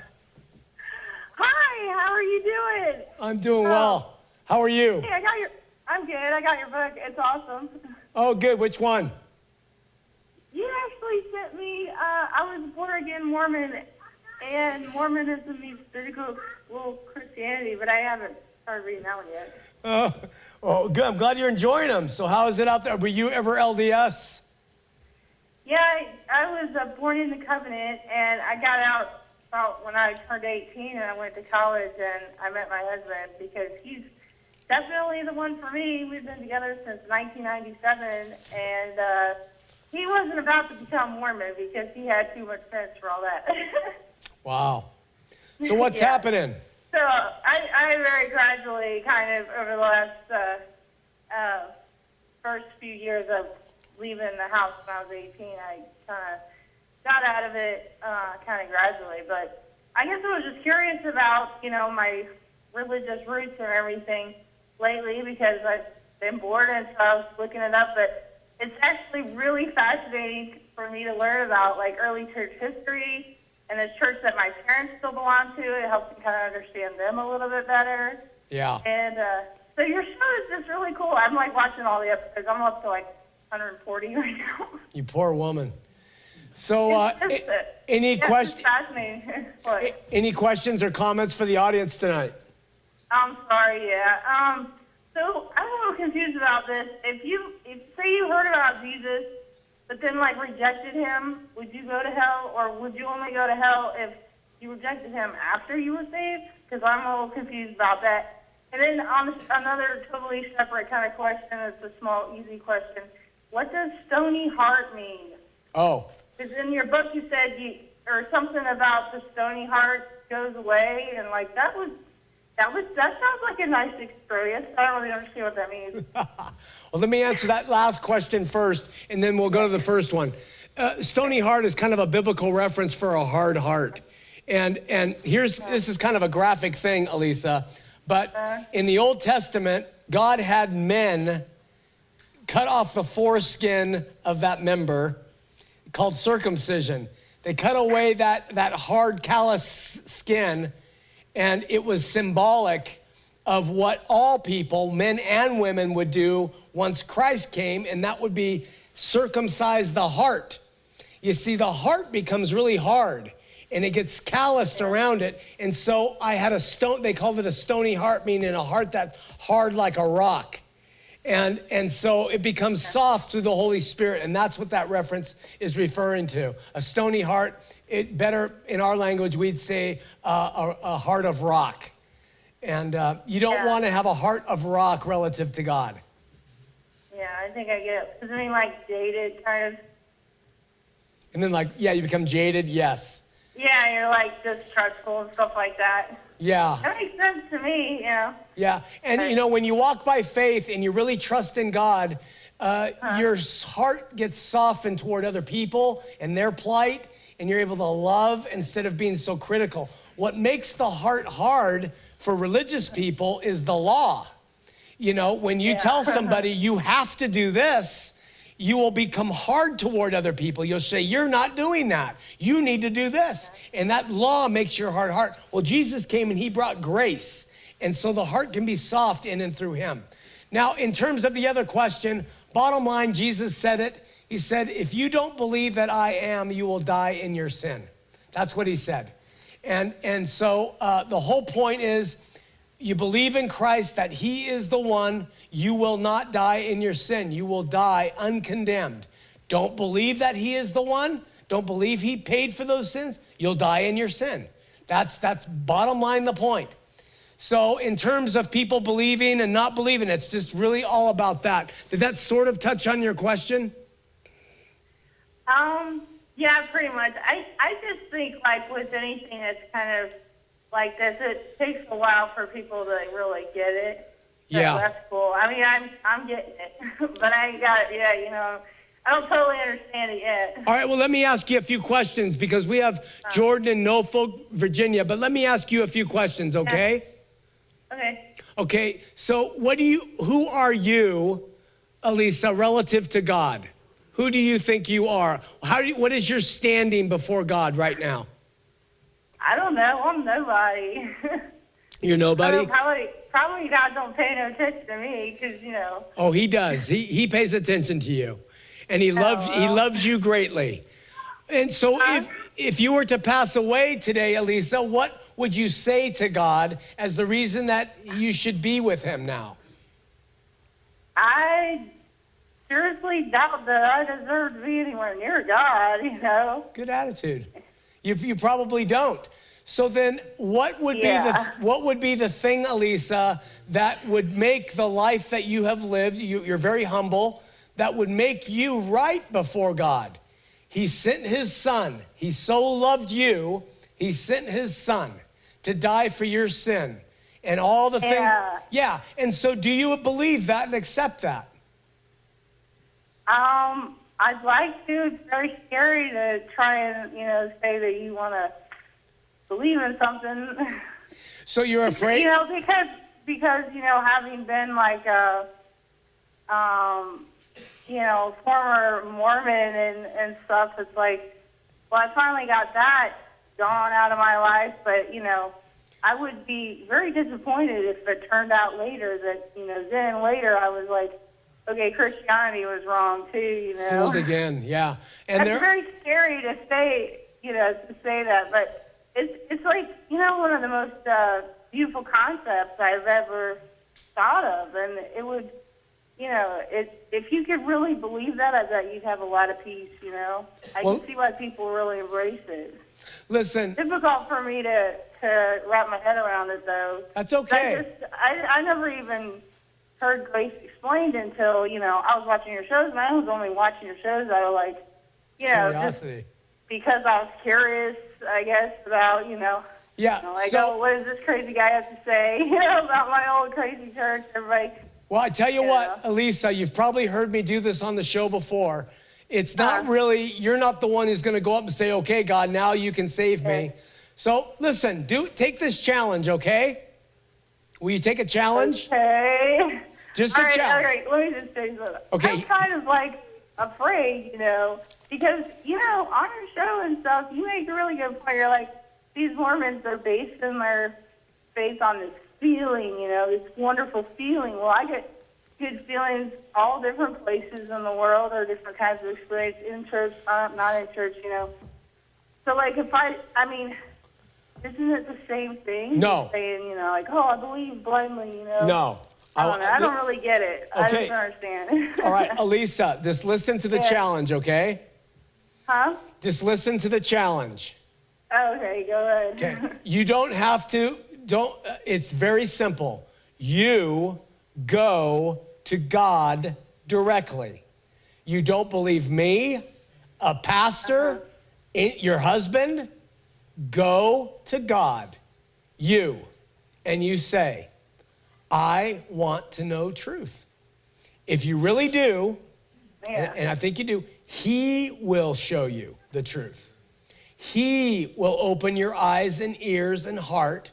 Hi, how are you doing? I'm doing well. How are you? Hey, I got your. I'm good. I got your book. It's awesome. Oh, good. Which one? You actually sent me. Uh, I was born again Mormon, and Mormonism means biblical Christianity, but I haven't started reading that one yet. Oh, oh, good. I'm glad you're enjoying them. So, how is it out there? Were you ever LDS? Yeah, I, I was uh, born in the covenant, and I got out about when I turned 18, and I went to college, and I met my husband because he's definitely the one for me. We've been together since 1997, and uh, he wasn't about to become Mormon because he had too much sense for all that. wow. So what's yeah. happening? So I, I very gradually, kind of over the last uh, uh, first few years of leaving the house when I was 18, I kind of got out of it uh, kind of gradually. But I guess I was just curious about, you know, my religious roots and everything lately because I've been bored and so I was looking it up. But it's actually really fascinating for me to learn about like early church history and the church that my parents still belong to. It helps me kind of understand them a little bit better. Yeah. And uh, so your show is just really cool. I'm like watching all the episodes. I'm up to like 140 right now. You poor woman. So, uh, any questions? any questions or comments for the audience tonight? I'm sorry. Yeah. Um. So I'm a little confused about this. If you, if say you heard about Jesus, but then like rejected him, would you go to hell, or would you only go to hell if you rejected him after you were saved? Because I'm a little confused about that. And then on another totally separate kind of question, it's a small, easy question. What does stony heart mean? Oh. Because in your book you said you or something about the stony heart goes away, and like that was that was that sounds like a nice experience. I don't really understand what that means. well, let me answer that last question first, and then we'll go to the first one. Uh, stony heart is kind of a biblical reference for a hard heart. And, and here's this is kind of a graphic thing, Elisa. But uh-huh. in the Old Testament, God had men cut off the foreskin of that member called circumcision. They cut away that, that hard, callous skin, and it was symbolic of what all people, men and women, would do once Christ came, and that would be circumcise the heart. You see, the heart becomes really hard and it gets calloused around it. And so I had a stone, they called it a stony heart, meaning a heart that's hard like a rock. And, and so it becomes soft through the Holy Spirit. And that's what that reference is referring to. A stony heart, it better in our language, we'd say uh, a, a, heart of rock. And uh, you don't Yeah. want to have a heart of rock relative to God. Yeah, I think I get it. Mean like dated kind of? And then, like, yeah, you become jaded, yes. Yeah, you're like distrustful and stuff like that. Yeah. That makes sense to me, yeah. Yeah, and you know when you walk by faith and you really trust in God, uh, your heart gets softened toward other people and their plight, and you're able to love instead of being so critical. What makes the heart hard for religious people is the law. You know, when you Yeah. tell somebody you have to do this, you will become hard toward other people. You'll say, You're not doing that. You need to do this. And that law makes your heart hard. Well, Jesus came and he brought grace. And so the heart can be soft in and through him. Now, in terms of the other question, bottom line, Jesus said it. He said, If you don't believe that I am, you will die in your sin. That's what he said. And, and so uh, the whole point is you believe in Christ that He is the one, you will not die in your sin. You will die uncondemned. Don't believe that He is the one, don't believe He paid for those sins, you'll die in your sin. That's, that's bottom line the point. So, in terms of people believing and not believing, it's just really all about that. Did that sort of touch on your question? Um, yeah, pretty much. I, I just think like with anything that's kind of like this, it takes a while for people to really get it. So Yeah. That's cool. I mean, I'm, I'm getting it, but I ain't got it yet, you know. I don't totally understand it yet. All right, well, let me ask you a few questions because we have uh-huh. Jordan in Norfolk, Virginia, but let me ask you a few questions, okay? Okay. Okay, so what do you, who are you, Elisa, relative to God? Who do you think you are? How do you, what is your standing before God right now? I don't know. I'm nobody. You're nobody? probably, probably God don't pay no attention to me because, you know, Oh, he does. He, he pays attention to you. And he loves, he loves you greatly. And so if, if you were to pass away today, Elisa, what would you say to God as the reason that you should be with him now? I seriously doubt that I deserve to be anywhere near God, you know. Good attitude. You, you probably don't. So then, what would be the what would be the thing, Elisa, that would make the life that you have lived? You, you're very humble. That would make you right before God. He sent His Son. He so loved you. He sent His Son to die for your sin and all the things. Yeah. Yeah. And so, do you believe that and accept that? Um, I'd like to. It's very scary to try and, you know, say that you want to believe in something. So you're afraid? You know, because because you know, having been like a, um, you know, former Mormon and and stuff, it's like, well, I finally got that gone out of my life, but you know, I would be very disappointed if it turned out later that you know, then later I was like, okay, Christianity was wrong too, you know. Fooled again. Yeah. And That's there. very scary to say, you know, to say that, but it's it's like you know one of the most uh, beautiful concepts I've ever thought of, and it would, you know, it if you could really believe that, I bet you'd have a lot of peace. You know, I Well- can see why people really embrace it. Listen, Difficult for me to to wrap my head around it though. that's okay. I just I I never even heard grace explained until you know I was watching your shows, and I was only watching your shows out of like, you know, Curiosity. because I was curious, I guess, about, you know, Yeah. you know, like, so, oh, what does this crazy guy have to say, you know, about my old crazy church? Everybody, well, I tell you what, Yeah. Elisa, you've probably heard me do this on the show before. It's not Uh-huh. really, you're not the one who's going to go up and say, okay, God, now you can save me. So listen, do take this challenge, okay? Will you take a challenge? okay. Just all a right, challenge. all right, let me just say something. Okay. I'm kind of like afraid, you know, because, you know, on your show and stuff, you make a really good point. You're like, these Mormons are based in their faith on this feeling, you know, this wonderful feeling. Well, I get good feelings all different places in the world or different kinds of experience in church, uh, not in church, you know. So, like, if I, I mean, isn't it the same thing? No. Saying, you know, like, oh, I believe blindly, you know. No. I don't know. I don't really get it. I Okay. just don't understand. All right, Elisa, just listen to the Yeah. challenge, okay? huh? Just listen to the challenge. Okay, go ahead. Okay. You don't have to, don't, uh, it's very simple. You go to God directly. You don't believe me, a pastor, i- your husband. Go to God, you, and you say, I want to know truth. If you really do, and, and I think you do, He will show you the truth. He will open your eyes and ears and heart,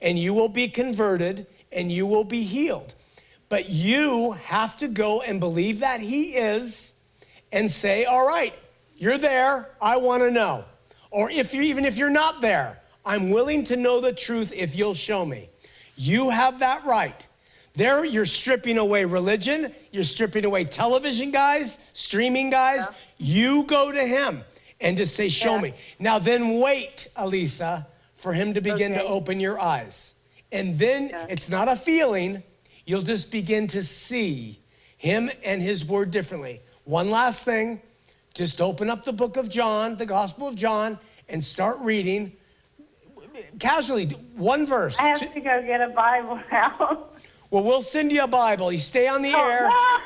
and you will be converted and you will be healed. But you have to go and believe that He is and say, All right, you're there, I want to know. Or if you even if you're not there, I'm willing to know the truth if you'll show me. You have that right. There, you're stripping away religion, you're stripping away television guys, streaming guys. You go to him and just say, Show Yeah. me. Now, then wait, Elisa, for him to begin to open your eyes. And then Yeah. it's not a feeling, you'll just begin to see him and his word differently. One last thing just open up the book of John, the Gospel of John, and start reading casually, one verse. I have to go get a Bible now. well, we'll send you a Bible. You stay on the oh, air. Oh,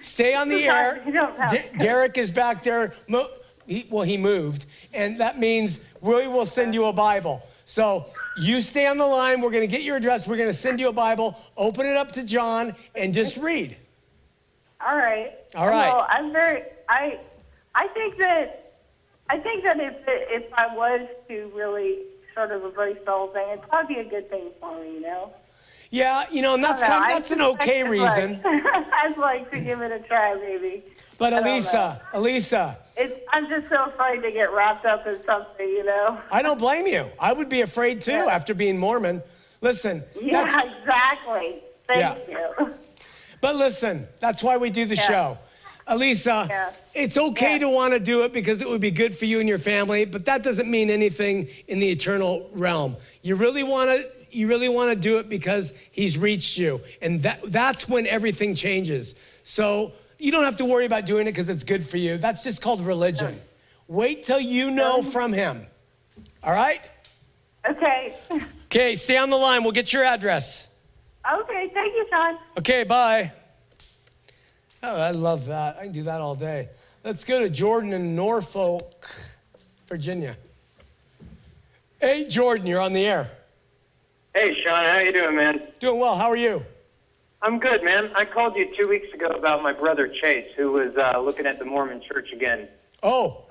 Stay on the air. don't- you don't have Derek is back there. Mo- he, well, he moved, and that means we will send you a Bible. So you stay on the line. We're going to get your address. We're going to send you a Bible. Open it up to John and just read. All right. All right. Well, I'm very. I. I think that. I think that if if I was to really sort of embrace the whole thing, it'd probably be a good thing for me. You know. Yeah, you know, and that's don't kind know. that's an okay reason. Like, I'd like to give it a try, maybe. But Elisa, Elisa, It's, I'm just so afraid to get wrapped up in something, you know. I don't blame you. I would be afraid too Yeah. after being Mormon. Listen, Yeah, that's, exactly. Thank Yeah. you. but listen, that's why we do the Yeah. show. Elisa, Yeah. it's okay Yeah. to want to do it because it would be good for you and your family, but that doesn't mean anything in the eternal realm. You really want to you really want to do it because he's reached you. And that that's when everything changes. So you don't have to worry about doing it because it's good for you. That's just called religion. Wait till you know um, from him. All right? Okay. Okay, stay on the line. We'll get your address. Okay. Thank you, Shawn. Okay, bye. Oh, I love that. I can do that all day. Let's go to Jordan in Norfolk, Virginia. Hey, Jordan, you're on the air. Hey, Shawn, how you doing, man? Doing well. How are you? I'm good, man. I called you two weeks ago about my brother Chase, who was uh, looking at the Mormon Church again. Oh,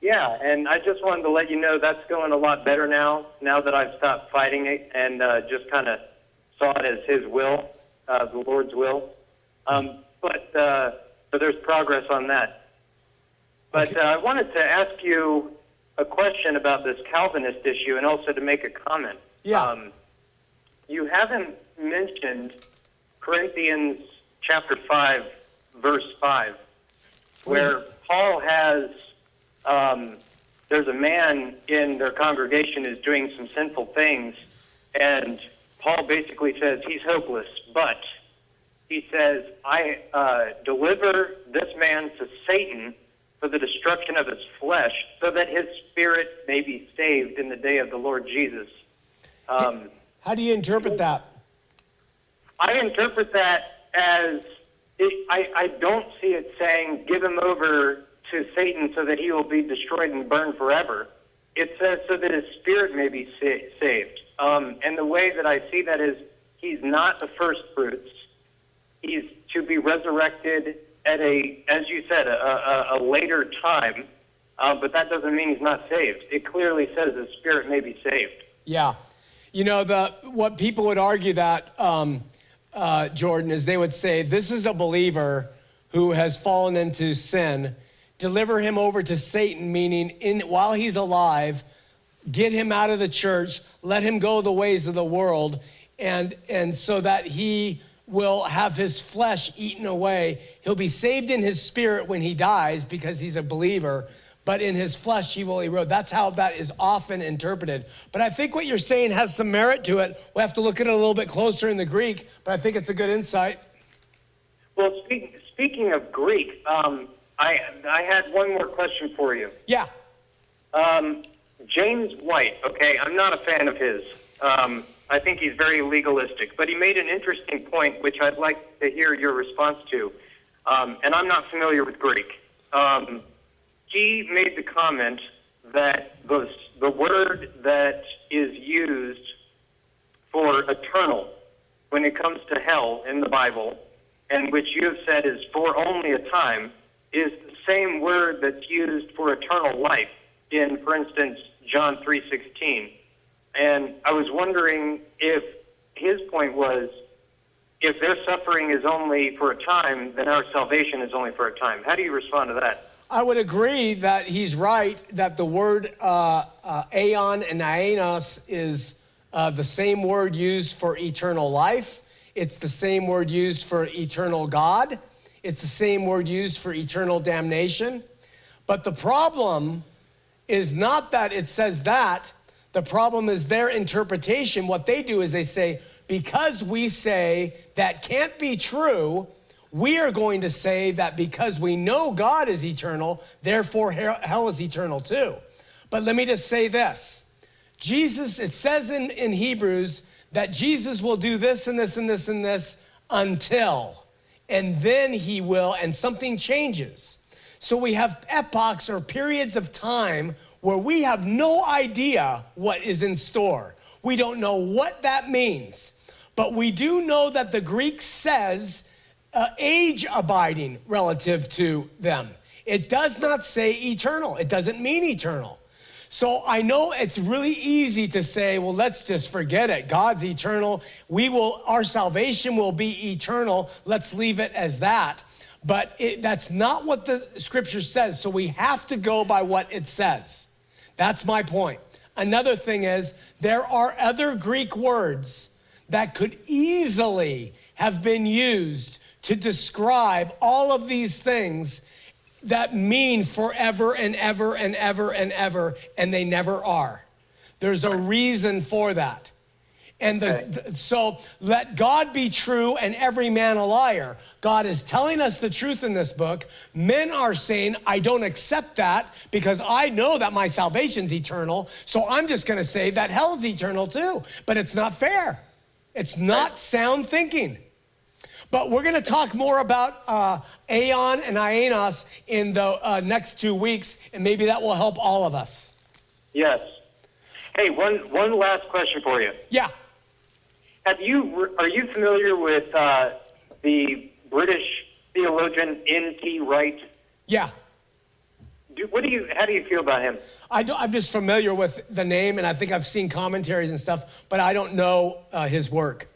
Yeah, and I just wanted to let you know that's going a lot better now. Now that I've stopped fighting it and uh, just kind of saw it as His will, uh, the Lord's will. Um, but uh, so there's progress on that. But uh, I wanted to ask you a question about this Calvinist issue, and also to make a comment. Yeah. Um, you haven't mentioned Corinthians chapter 5, verse 5, where Paul has, um, there's a man in their congregation who's doing some sinful things, and Paul basically says he's hopeless, but he says, I uh, deliver this man to Satan for the destruction of his flesh, so that his spirit may be saved in the day of the Lord Jesus. Um, how do you interpret that? I interpret that as it, I, I don't see it saying give him over to Satan so that he will be destroyed and burned forever. It says so that his spirit may be sa- saved. Um, and the way that I see that is he's not the first fruits. He's to be resurrected at a, as you said, a, a, a later time. Uh, but that doesn't mean he's not saved. It clearly says the spirit may be saved. Yeah. You know, the what people would argue that, um, uh, Jordan, is they would say, this is a believer who has fallen into sin. Deliver him over to Satan, meaning in while he's alive, get him out of the church, let him go the ways of the world, and and so that he will have his flesh eaten away. He'll be saved in his spirit when he dies because he's a believer, but in his flesh he will erode. That's how that is often interpreted. But I think what you're saying has some merit to it. We have to look at it a little bit closer in the Greek, but I think it's a good insight. Well, speak, speaking of Greek, um, I I had one more question for you. Yeah. Um, James White. Okay, I'm not a fan of his. Um, I think he's very legalistic, but he made an interesting point, which I'd like to hear your response to. Um, and I'm not familiar with Greek. Um, he made the comment that the, the word that is used for eternal when it comes to hell in the Bible, and which you have said is for only a time, is the same word that's used for eternal life in, for instance, John 3:16. And I was wondering if his point was if their suffering is only for a time, then our salvation is only for a time. How do you respond to that? I would agree that he's right that the word uh, uh, aeon and aenos is uh, the same word used for eternal life. It's the same word used for eternal God. It's the same word used for eternal damnation. But the problem is not that it says that. The problem is their interpretation. What they do is they say, because we say that can't be true, we are going to say that because we know God is eternal, therefore hell is eternal too. But let me just say this Jesus, it says in, in Hebrews that Jesus will do this and this and this and this until, and then he will, and something changes. So we have epochs or periods of time where we have no idea what is in store. We don't know what that means. But we do know that the Greek says uh, age abiding relative to them. It does not say eternal, it doesn't mean eternal. So I know it's really easy to say, well, let's just forget it. God's eternal. We will, our salvation will be eternal. Let's leave it as that. But it, that's not what the scripture says. So we have to go by what it says. That's my point. Another thing is, there are other Greek words that could easily have been used to describe all of these things that mean forever and ever and ever and ever, and they never are. There's a reason for that. And the, the, so let God be true and every man a liar. God is telling us the truth in this book. Men are saying, I don't accept that because I know that my salvation's eternal. So I'm just going to say that hell's eternal too. But it's not fair. It's not sound thinking. But we're going to talk more about uh, Aeon and Aenos in the uh, next two weeks, and maybe that will help all of us. Yes. Hey, one, one last question for you. Yeah. Have you are you familiar with uh, the British theologian N.T. Wright? Yeah. Do, what do you? How do you feel about him? I am just familiar with the name, and I think I've seen commentaries and stuff, but I don't know uh, his work.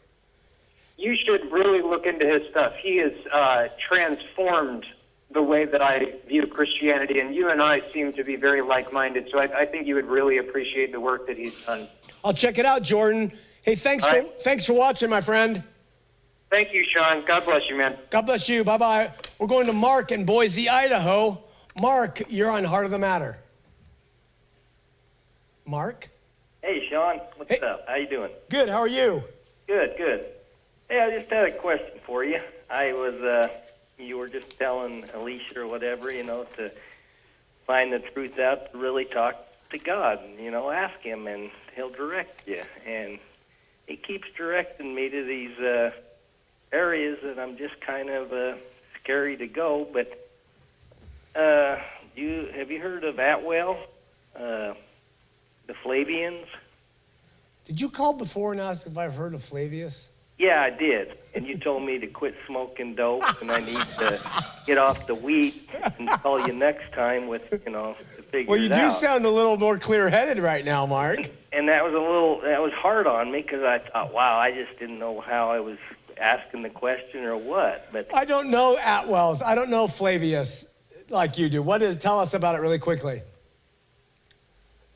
You should really look into his stuff. He has uh, transformed the way that I view Christianity, and you and I seem to be very like-minded. So I, I think you would really appreciate the work that he's done. I'll check it out, Jordan. Hey, thanks for right. thanks for watching, my friend. Thank you, Shawn. God bless you, man. God bless you. Bye bye. We're going to Mark in Boise, Idaho. Mark, you're on Heart of the Matter. Mark. Hey, Shawn. What's hey. up? How you doing? Good. How are you? Good. Good. Hey, I just had a question for you. I was, uh, you were just telling Alicia or whatever, you know, to find the truth out, to really talk to God, you know, ask Him, and He'll direct you. And he keeps directing me to these uh, areas that I'm just kind of uh, scary to go. But uh, you have you heard of Atwill, uh, the Flavians? Did you call before and ask if I've heard of Flavius? Yeah, I did. And you told me to quit smoking dope, and I need to get off the weed and call you next time with, you know, to figure Well, you do out. sound a little more clear-headed right now, Mark and that was a little that was hard on me because I thought, wow, I just didn't know how I was asking the question or what. But I don't know Atwill's. I don't know Flavius like you do. What is? Tell us about it really quickly.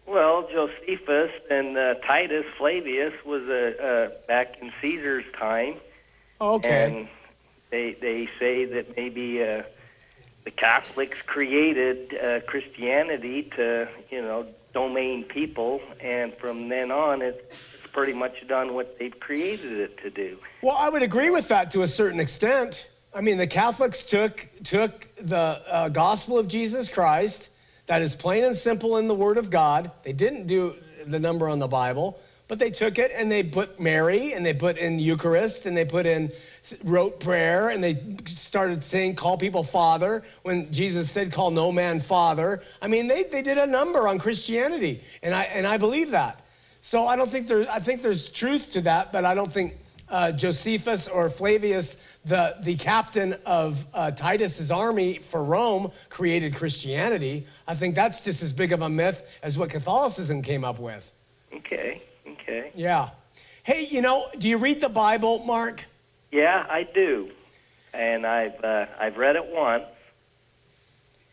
Well, Josephus and uh, Titus Flavius was a, uh, back in Caesar's time. Okay. And they they say that maybe uh, the Catholics created uh, Christianity to, you know, domain people, and from then on, it's, pretty much done what they've created it to do. Well, I would agree with that to a certain extent. I mean, the Catholics took took the uh, gospel of Jesus Christ, that is plain and simple in the Word of God. They didn't do the number on the Bible, but they took it and they put Mary and they put in Eucharist and they put in rote prayer and they started saying call people father when Jesus said call no man father. I mean, they, they did a number on Christianity and I and I believe that. So I don't think there's, I think there's truth to that, but I don't think uh, Josephus or Flavius, the, the captain of uh, Titus's army for Rome, created Christianity. I think that's just as big of a myth as what Catholicism came up with. Okay, okay. Yeah. Hey, you know, do you read the Bible, Mark? Yeah, I do, and I've uh, I've read it once.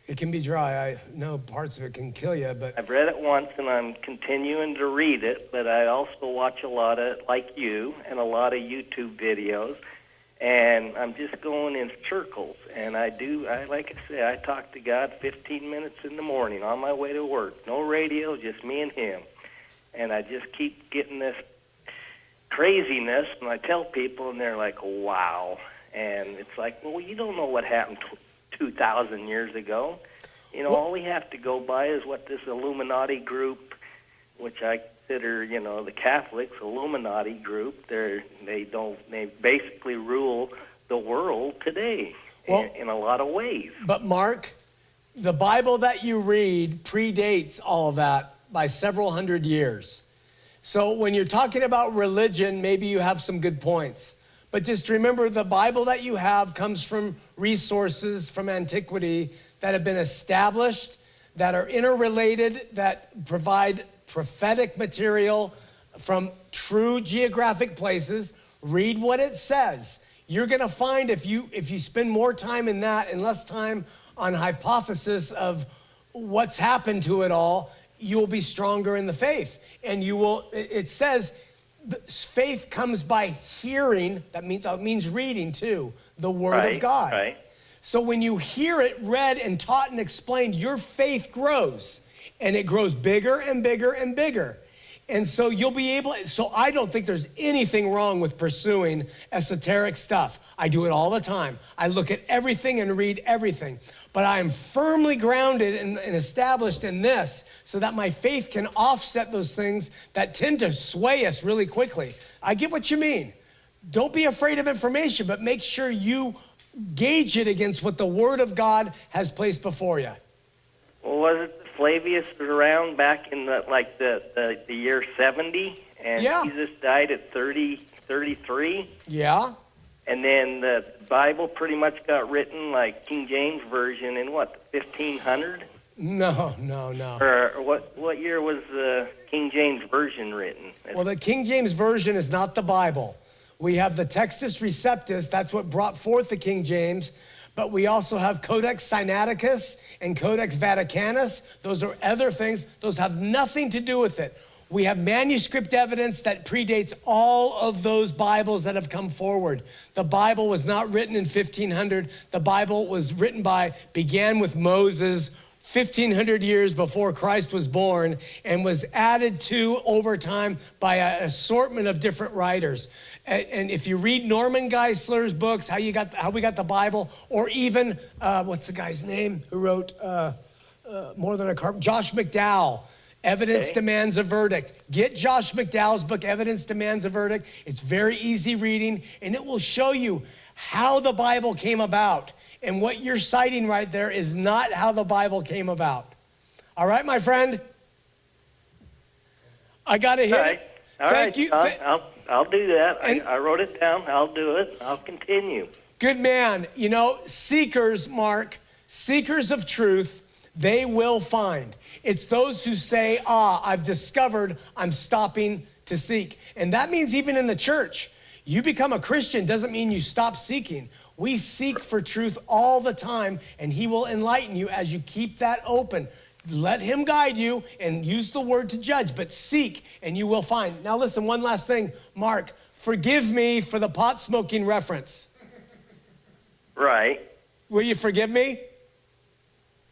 It can be dry. I know parts of it can kill you, but I've read it once, and I'm continuing to read it. But I also watch a lot of, like you, and a lot of YouTube videos, and I'm just going in circles. And I do, I like I say, I talk to God 15 minutes in the morning on my way to work. No radio, just me and Him. And I just keep getting this craziness, and I tell people, and they're like, "Wow!" And it's like, well, you don't know what happened tw- 2,000 years ago. You know, Well- all we have to go by is what this Illuminati group, which I consider, you know, the Catholics Illuminati group. They're they don't they basically rule the world today Well- in, in a lot of ways. But Mark, the Bible that you read predates all of that by several hundred years. So when you're talking about religion, maybe you have some good points. But just remember the Bible that you have comes from resources from antiquity that have been established, that are interrelated, that provide prophetic material from true geographic places. Read what it says. You're going to find if you if you spend more time in that and less time on hypothesis of what's happened to it all, you'll be stronger in the faith. And you will it says faith comes by hearing, that means it means reading too, the word right, of God. Right. So when you hear it read and taught and explained, your faith grows and it grows bigger and bigger and bigger. And so you'll be able, so I don't think there's anything wrong with pursuing esoteric stuff. I do it all the time. I look at everything and read everything. But I am firmly grounded and, and established in this so that my faith can offset those things that tend to sway us really quickly. I get what you mean. Don't be afraid of information, but make sure you gauge it against what the Word of God has placed before you. Well, was it Flavius was around back in the like the the, the year 70 and Yeah. Jesus died at 30 33 Yeah? and then the Bible pretty much got written like King James version in what 1500 No, no, no. or, or what what year was the King James version written? Well, the King James Version is not the Bible. We have the Textus Receptus, that's what brought forth the King James. But we also have Codex Sinaiticus and Codex Vaticanus. Those are other things, those have nothing to do with it. We have manuscript evidence that predates all of those Bibles that have come forward. The Bible was not written in 1500. The Bible was written by, began with Moses, 1500 years before Christ was born and was added to over time by an assortment of different writers. And, if you read Norman Geisler's books, how you got how we got the Bible, or even uh, what's the guy's name who wrote uh, uh, More Than a Carp, Josh McDowell. Evidence Okay. demands a verdict. Get Josh McDowell's book, Evidence Demands a Verdict. It's very easy reading, and it will show you how the Bible came about. And what you're citing right there is not how the Bible came about. All right, my friend? I got to hit All right. it. All Thank right, you. Th- I'll I'll do that. I, I wrote it down. I'll do it. I'll continue. Good man. You know, seekers, Mark, seekers of truth, they will find. It's those who say, ah, I've discovered, I'm stopping to seek. And that means even in the church, you become a Christian doesn't mean you stop seeking. We seek for truth all the time, and He will enlighten you as you keep that open. Let Him guide you and use the word to judge, but seek and you will find. Now, listen, one last thing, Mark, forgive me for the pot smoking reference. Right. Will you forgive me?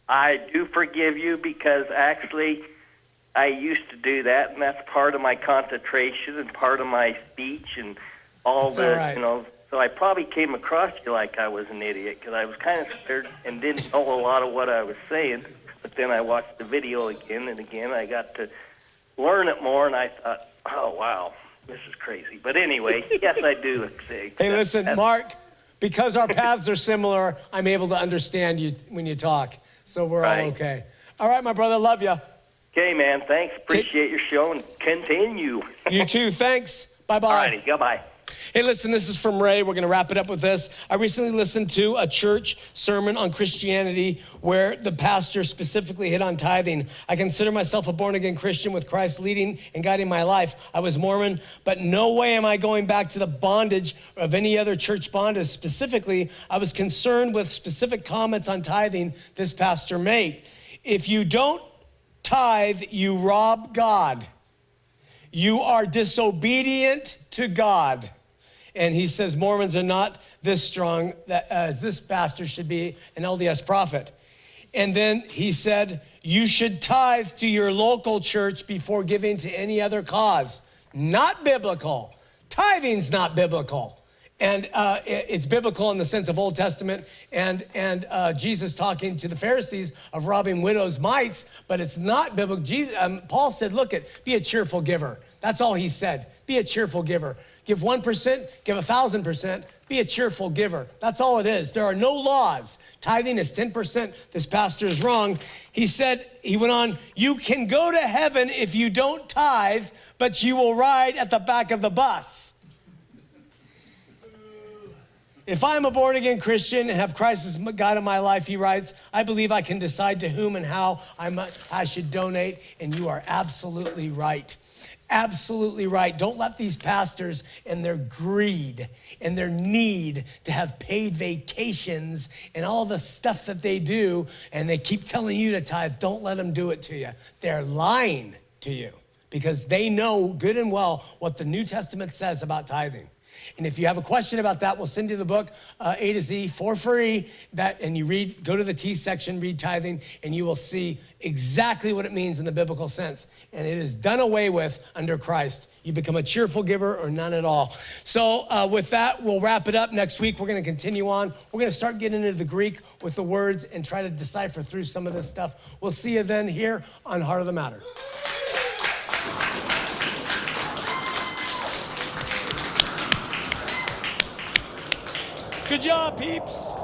I do forgive you because actually I used to do that, and that's part of my concentration and part of my speech and all That's the, all right. you know. So I probably came across you like I was an idiot because I was kind of scared and didn't know a lot of what I was saying. But then I watched the video again and again. I got to learn it more, and I thought, oh wow, this is crazy. But anyway, yes, I do. Hey, that- listen, that's- Mark, because our paths are similar, I'm able to understand you when you talk. So we're all okay. All right, my brother, love you. Okay, man. Thanks. Appreciate your show and continue. You too. Thanks. Bye bye. All bye. righty. Goodbye. Hey, listen, this is from Ray. We're going to wrap it up with this. I recently listened to a church sermon on Christianity where the pastor specifically hit on tithing. I consider myself a born again Christian with Christ leading and guiding my life. I was Mormon, but no way am I going back to the bondage of any other church bondage. Specifically, I was concerned with specific comments on tithing this pastor made. If you don't tithe, you rob God. You are disobedient to God. And he says Mormons are not this strong that as this pastor should be an LDS prophet. And then he said, You should tithe to your local church before giving to any other cause. Not biblical. Tithing's not biblical. And uh, it's biblical in the sense of Old Testament and, and uh, Jesus talking to the Pharisees of robbing widows' mites, but it's not biblical. Jesus, um, Paul said, Look at, be a cheerful giver. That's all he said. Be a cheerful giver. Give 1%, give a 1,000%, be a cheerful giver. That's all it is. There are no laws. Tithing is 10%. This pastor is wrong. He said, he went on, you can go to heaven if you don't tithe, but you will ride at the back of the bus. If I'm a born again Christian and have Christ as God in my life, he writes, I believe I can decide to whom and how I, might, I should donate, and you are absolutely right. Absolutely right. Don't let these pastors and their greed and their need to have paid vacations and all the stuff that they do, and they keep telling you to tithe, don't let them do it to you. They're lying to you because they know good and well what the New Testament says about tithing. And if you have a question about that, we'll send you the book uh, A to Z for free. That and you read, go to the T section, read tithing, and you will see exactly what it means in the biblical sense. And it is done away with under Christ. You become a cheerful giver or none at all. So uh, with that, we'll wrap it up next week. We're going to continue on. We're going to start getting into the Greek with the words and try to decipher through some of this stuff. We'll see you then here on Heart of the Matter. Good job, peeps.